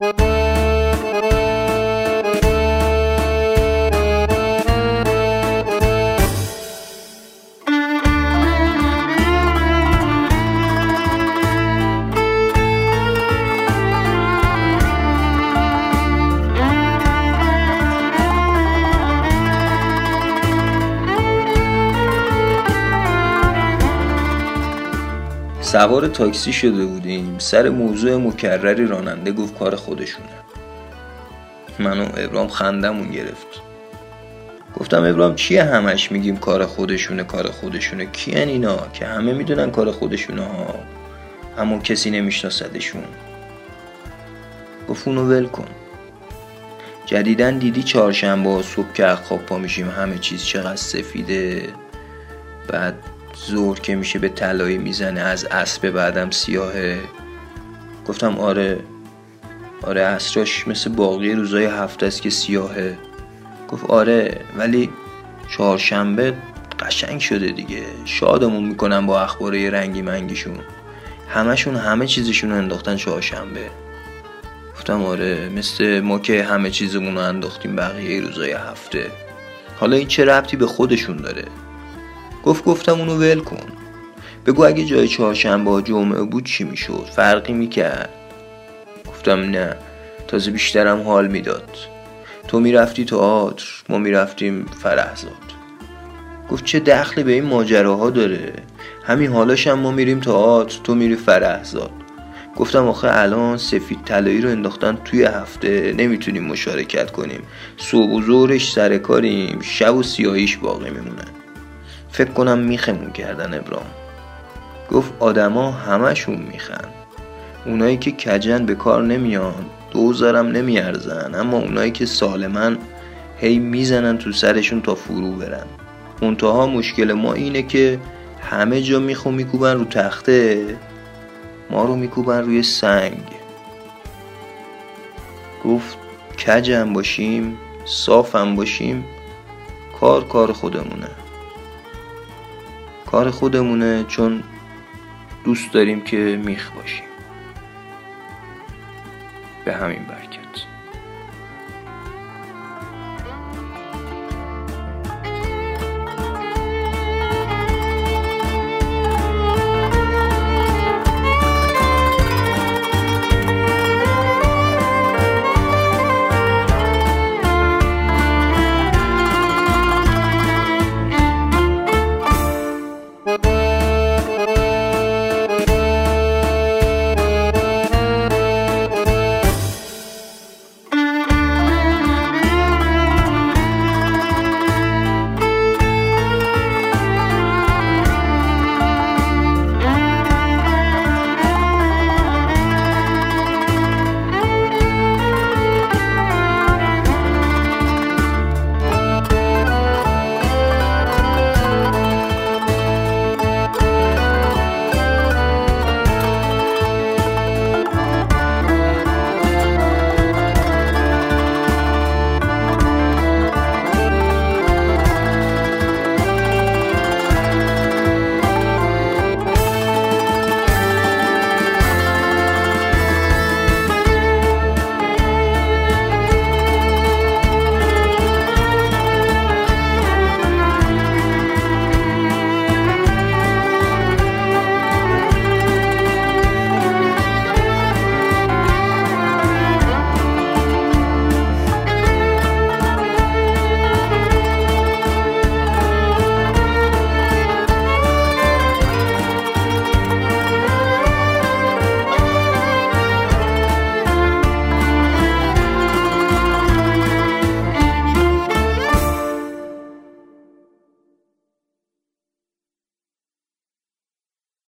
you. سوار تاکسی شده بودیم. سر موضوع مکرری راننده گفت کار خودشونه. من و ابرام خندمون گرفت. گفتم ابرام چیه همش میگیم کار خودشونه کار خودشونه؟ کیان اینا که همه می‌دونن کار خودشونه ها. اما کسی نمیشناسدشون. گفت اونو ول کن. جدیدن دیدی چهارشنبه صبح که خواب پا میشیم همه چیز چقدر سفیده. بعد ظهر که میشه به طلایی می‌زنه از اسب بعدم سیاهه. گفتم آره آره عصراش مثل باقی روزای هفته است که سیاهه. گفت آره ولی چهارشنبه قشنگ شده دیگه. شادمون می‌کنن با اخباره رنگی منگیشون. همشون همه چیزشون انداختن چهارشنبه. گفتم آره مثل ما که همه چیزمون رو انداختیم بقیه روزای هفته. حالا این چه ربطی به خودشون داره؟ گفت گفتم اونو ول کن. بگو اگه جای چهارشنبه جمعه بود چی می‌شد؟ فرقی می‌کرد. گفتم نه تازه بیشترم حال می‌داد. تو می‌رفتی تئاتر ما می‌رفتیم فرهزاد. گفت چه دخلی به این ماجراها داره؟ همین حالاش هم ما میریم تئاتر تو میری فرهزاد. گفتم آخه الان سفید طلایی رو انداختن توی هفته نمی‌تونیم مشارکت کنیم. صبح و ظهرش سر کاریم شب و سیاهیش باقی میمونه. فکر کنم میخمون کردن ابرام. گفت آدما همشون میخن. اونایی که کجن به کار نمیان دوزارم نمیارزن اما اونایی که سالمن هی می‌زنن تو سرشون تا فرو برن. منتها مشکل ما اینه که همه جا میخو میکوبن رو تخته ما رو میکوبن روی سنگ. گفت کجم باشیم صافم باشیم کار کار خودمونه. کار خودمونه چون دوست داریم که میخ باشیم. به همین برکت.